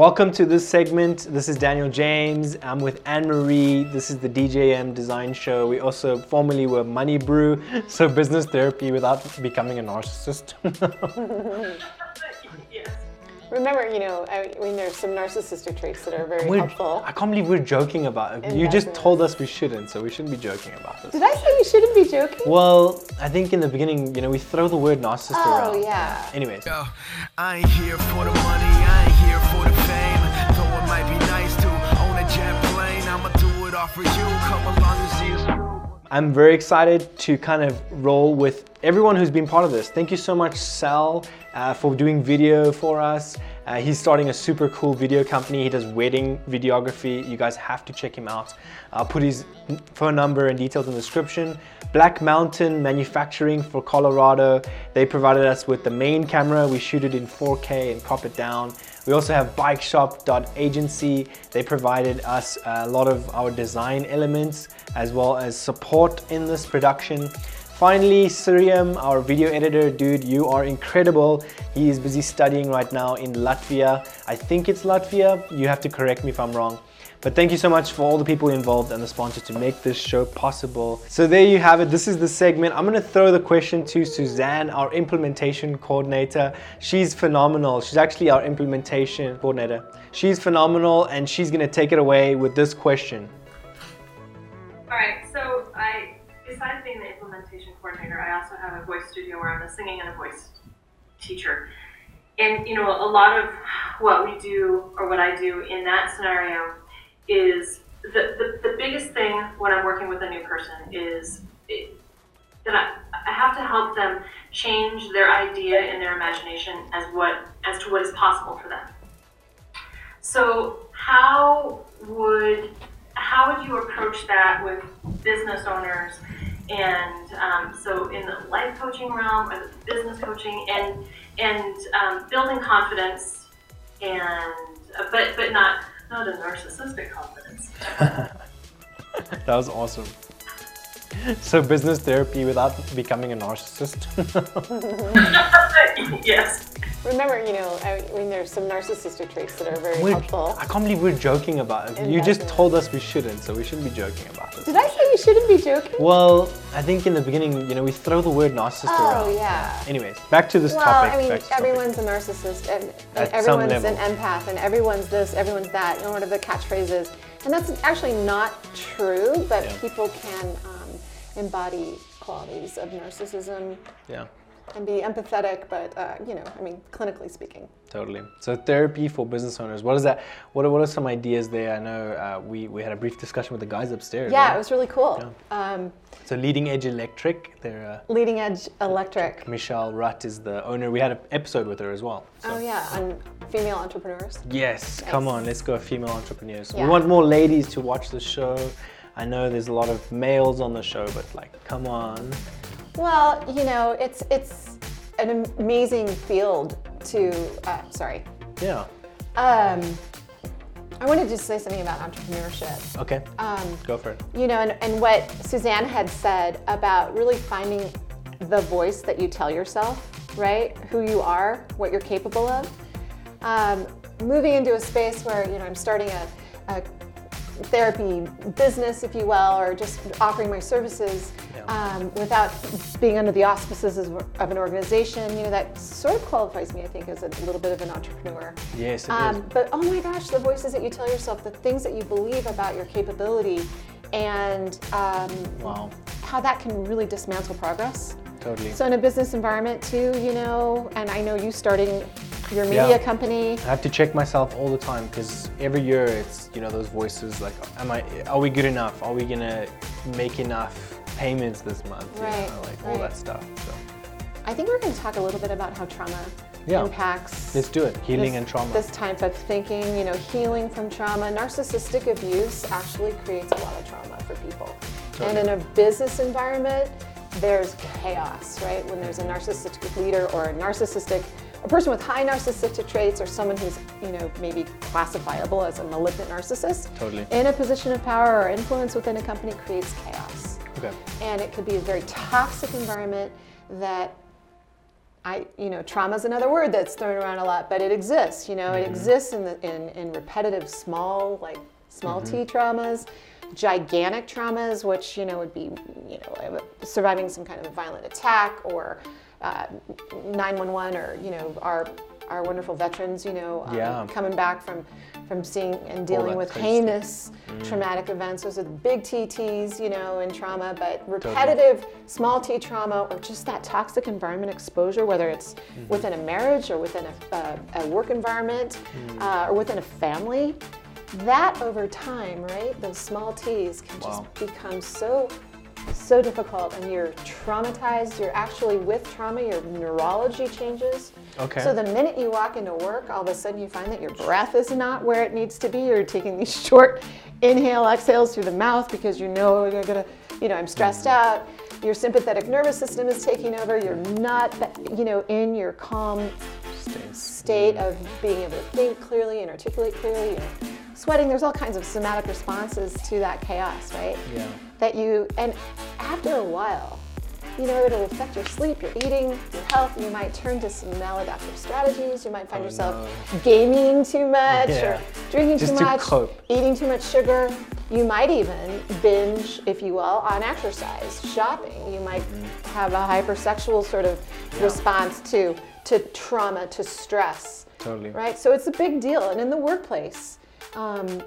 Welcome to this segment. This is Daniel James. I'm with Anne Marie. This is the DJM Design Show. We also formerly were Money Brew, so business therapy without becoming a narcissist. yes. Remember, you know, I mean, there's some narcissistic traits that are very We're- helpful. I can't believe we're joking about it. You just business. told us we shouldn't, so we shouldn't be joking about this. Did I say we shouldn't be joking? Well, I think in the beginning, you know, we throw the word narcissist around. Oh, around. yeah. Anyways, Yo, I ain't here for the money, For you. Come along and see us. I'm very excited to kind of roll with everyone who's been part of this. Thank you so much, Sal, uh, for doing video for us. Uh, he's starting a super cool video company. He does wedding videography. You guys have to check him out. I'll put his phone number and details in the description. Black Mountain Manufacturing for Colorado. They provided us with the main camera. We shoot it in 4K and crop it down. We also have bikeshop.agency. They provided us a lot of our design elements as well as support in this production. Finally, Siriam, our video editor, dude, you are incredible. He is busy studying right now in Latvia. I think it's Latvia. You have to correct me if I'm wrong. But thank you so much for all the people involved and the sponsors to make this show possible. So there you have it. This is the segment. I'm gonna throw the question to Suzanne, our implementation coordinator. She's phenomenal. She's actually our implementation coordinator. She's phenomenal and she's gonna take it away with this question. All right. So I, besides being the implementation coordinator, I also have a voice studio where I'm a singing and a voice teacher. And you know, a lot of what we do or what I do in that scenario is the, the, the biggest thing when I'm working with a new person is that I, I have to help them change their idea and their imagination as what as to what is possible for them. So how would how would you approach that with business owners? And um, so in the life coaching realm or the business coaching and and um, building confidence and but but not not a narcissistic confidence. That was awesome. So business therapy without becoming a narcissist. yes. Remember, you know, I mean, there's some narcissistic traits that are very We're- helpful. I can't believe we're joking about it. In You just told us we shouldn't, so we shouldn't be joking about this. Did I say we shouldn't be joking? Well, I think in the beginning, you know, we throw the word narcissist Oh, around. Oh yeah. Anyways, back to this Well, topic. I mean, the topic. everyone's a narcissist, and, and everyone's an empath, and everyone's this, everyone's that, you know, whatever the catchphrase is. And that's actually not true, but Yeah. people can um, embody qualities of narcissism Yeah, and be empathetic, but, uh, you know, I mean, clinically speaking. totally. So therapy for business owners. What is that? What are, what are some ideas there? I know uh, we, we had a brief discussion with the guys upstairs. Yeah, right? it was really cool. Um, So Leading Edge Electric. They're uh, leading Edge Electric. Michelle Rutt is the owner. We had an episode with her as well. So. Oh, yeah, on female entrepreneurs. Yes, come on, let's go female entrepreneurs. Yeah. We want more ladies to watch the show. I know there's a lot of males on the show, but like, come on. Well, you know, it's it's an amazing field to. Uh, sorry, Yeah. um, I wanted to say something about entrepreneurship. Okay. Um, Go for it. you know, and, and what Suzanne had said about really finding the voice that you tell yourself, right? Who you are, what you're capable of. Um, moving into a space where you know I'm starting a, a therapy business, if you will, or just offering my services Yeah. um, without being under the auspices of, of an organization. You know, that sort of qualifies me, I think, as a little bit of an entrepreneur. Yes. Um, but oh my gosh, the voices that you tell yourself, the things that you believe about your capability, and um, Wow. how that can really dismantle progress. Totally. So in a business environment too, you know, and I know you starting your Yeah. media company. I have to check myself all the time because every year it's you know those voices like, am I? Are we good enough? Are we gonna make enough payments this month? You Right, know, like all right. that stuff. So I think we're going to talk a little bit about how trauma Yeah. impacts. let's do it. Healing this, and trauma. This type of thinking, you know, healing from trauma. Narcissistic abuse actually creates a lot of trauma for people. And in a business environment, there's chaos, right? When there's a narcissistic leader or a narcissistic, a person with high narcissistic traits or someone who's, you know, maybe classifiable as a malignant narcissist Totally. in a position of power or influence within a company creates chaos okay. and it could be a very toxic environment that I, you know, trauma is another word that's thrown around a lot, but it exists. You know, it mm-hmm. exists in, the, in in repetitive small, like small mm-hmm. T traumas, gigantic traumas, which you know would be, you know, surviving some kind of violent attack or uh, 911 or you know our our wonderful veterans, you know, um, Yeah. coming back from from seeing and dealing that with heinous traumatic events. Those are the big TTs, you know, in trauma, but repetitive small T trauma or just that toxic environment exposure, whether it's within a marriage or within a, a, a work environment uh, or within a family, that over time, right, those small T's can Wow. just become so so difficult and you're traumatized. You're actually with trauma your neurology changes. Okay. so the minute you walk into work all of a sudden you find that your breath is not where it needs to be. You're taking these short inhale exhales through the mouth because you know you're gonna you know i'm stressed mm-hmm. out. Your sympathetic nervous system is taking over. You're not you know in your calm state of being able to think clearly and articulate clearly. And sweating. There's all kinds of somatic responses to that chaos right? Yeah. That you and after a while you know it'll affect your sleep your eating your health. You might turn to some maladaptive strategies. You might find Oh, yourself gaming too much Yeah. or drinking Just too to much cope. eating too much sugar. You might even binge if you will on exercise shopping. You might Mm-hmm. have a hypersexual sort of response to to trauma to stress. Totally. right? So it's a big deal. And in the workplace um,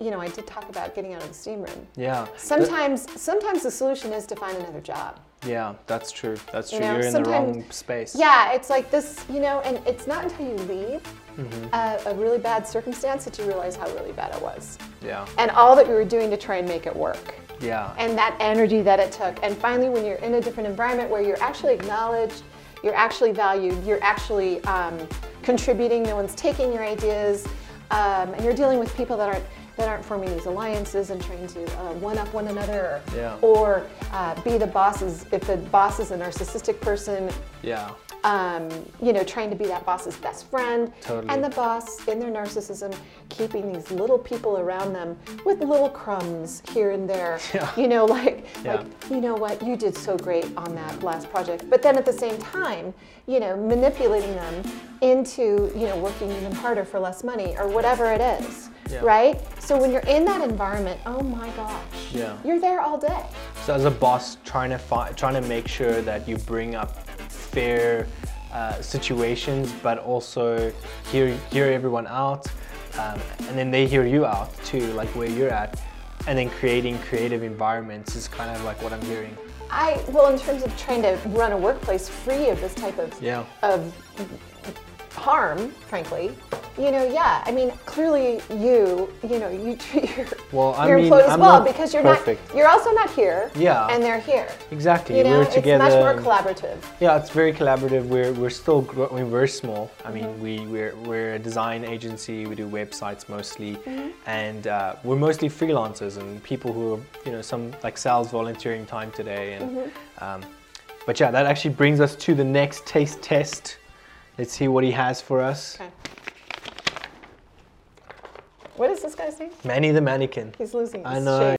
you know i did talk about getting out of the steam room Yeah. Sometimes, sometimes the solution is to find another job. Yeah, that's true. That's true. You know, You're in the wrong space. Yeah, it's like this, you know, and it's not until you leave Mm-hmm. a, a really bad circumstance that you realize how really bad it was, Yeah. and all that you were doing to try and make it work, Yeah. and that energy that it took. And finally, when you're in a different environment where you're actually acknowledged, you're actually valued, you're actually um, contributing. No one's taking your ideas, um, and you're dealing with people that aren't that aren't forming these alliances and trying to uh, one up one another, or, Yeah. or uh, be the bosses. If the boss is a narcissistic person, yeah. um, you know, trying to be that boss's best friend. Totally. And the boss, in their narcissism, keeping these little people around them with little crumbs here and there. Yeah. You know, like, Yeah. like, you know what, you did so great on that last project. But then at the same time, you know, manipulating them into, you know, working even harder for less money or whatever it is. Yeah. Right? So when you're in that environment, oh my gosh, Yeah. you're there all day. So as a boss, trying to find, trying to make sure that you bring up fair uh, situations, but also hear hear everyone out, um, and then they hear you out too, like where you're at, and then creating creative environments is kind of like what I'm hearing. I well, in terms of trying to run a workplace free of this type of Yeah. of harm, frankly, you know, yeah. I mean, clearly you, you know, you treat your Well, I your mean, employees I'm well not because you're perfect. not you're also not here. Yeah. And they're here. Exactly. You know, we're it's together. much more collaborative. Yeah, it's very collaborative. We're we're still gro- we're very small. I mean, we we're we're a design agency. We do websites mostly, and uh, we're mostly freelancers and people who are you know some like Sal's volunteering time today. And um, but yeah, that actually brings us to the next taste test. Let's see what he has for us. Okay. What is this guy's name? Manny the mannequin. He's losing his I know. shape.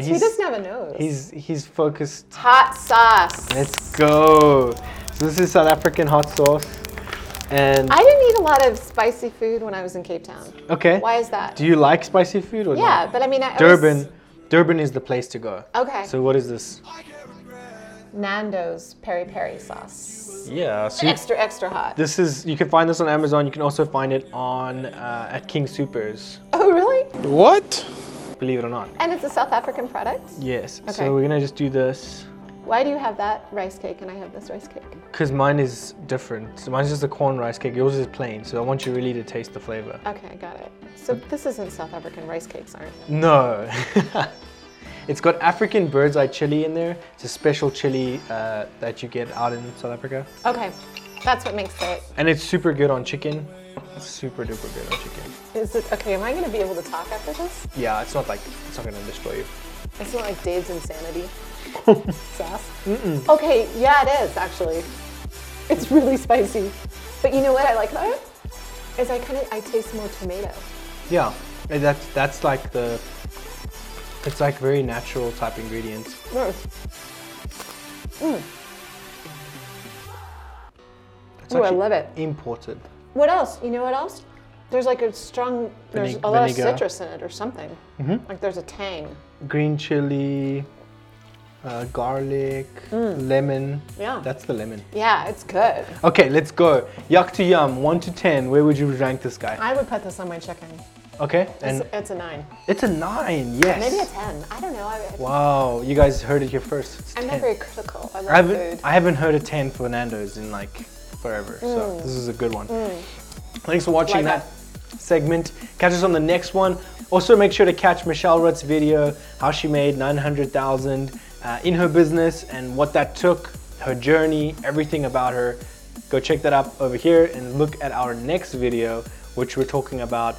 He doesn't have a nose. he's he's focused. hot sauce. Let's go. So this is South African hot sauce, and I didn't eat a lot of spicy food when I was in Cape Town. okay. Why is that? Do you like spicy food or not? yeah, but I mean, I, I was- Durban, Durban is the place to go. Okay. So what is this? Nando's peri peri sauce. Yeah. So you- Extra, extra hot. this is you can find this on Amazon. You can also find it on uh, at King Supers. Oh, really? What? Believe it or not. And it's a South African product? Yes. Okay. So we're gonna just do this Why do you have that rice cake and I have this rice cake? because mine is different. So mine's just a corn rice cake. Yours is plain. So I want you really to taste the flavor. Okay, got it. So this isn't South African rice cakes, aren't it? No. it's got African bird's eye chili in there. It's a special chili uh, that you get out in South Africa. Okay, that's what makes it. And it's super good on chicken. Super duper good on chicken. Is it okay? Am I going to be able to talk after this? Yeah, it's not like it's not gonna destroy you. It's not like Dave's insanity sauce. Okay, yeah, it is actually. It's really spicy, but you know what I like about it? Is I kind of I taste more tomato. Yeah, and that's that's like the. It's like very natural type ingredients. Mm. Mm. I love it. Imported. What else? You know what else? There's like a strong, there's Vine- a lot vinegar. of citrus in it or something. Mm-hmm. Like there's a tang. Green chili, uh, garlic, mm. lemon. Yeah. That's the lemon. Yeah, it's good. Okay, let's go. Yuck to yum, one to ten. Where would you rank this guy? I would put this on my chicken. Okay, It's, and it's a nine. it's a nine. Yes. Maybe a 10. I don't know. I, Wow, you guys heard it here first. It's I'm 10. not very critical. I love I haven't, food. I haven't heard a 10 for Nando's in like forever, so Mm. this is a good one. Thanks for watching Like that segment. Catch us on the next one. Also, make sure to catch Michelle Rutt's video, how she made 900,000 uh, in her business and what that took, her journey, everything about her. Go check that up over here and look at our next video, which we're talking about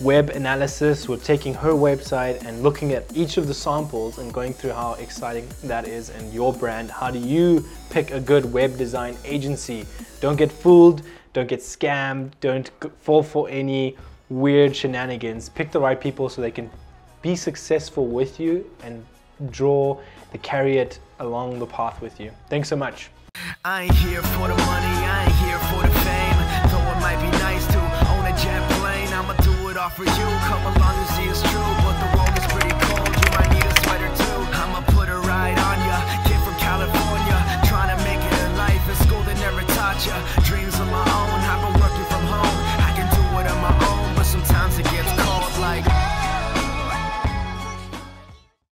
web analysis. We're taking her website and looking at each of the samples and going through how exciting that is and your brand. How do you pick a good web design agency? Don't get fooled, don't get scammed, don't fall for any weird shenanigans. Pick the right people so they can be successful with you and draw the carry it along the path with you. Thanks so much. For you. Come along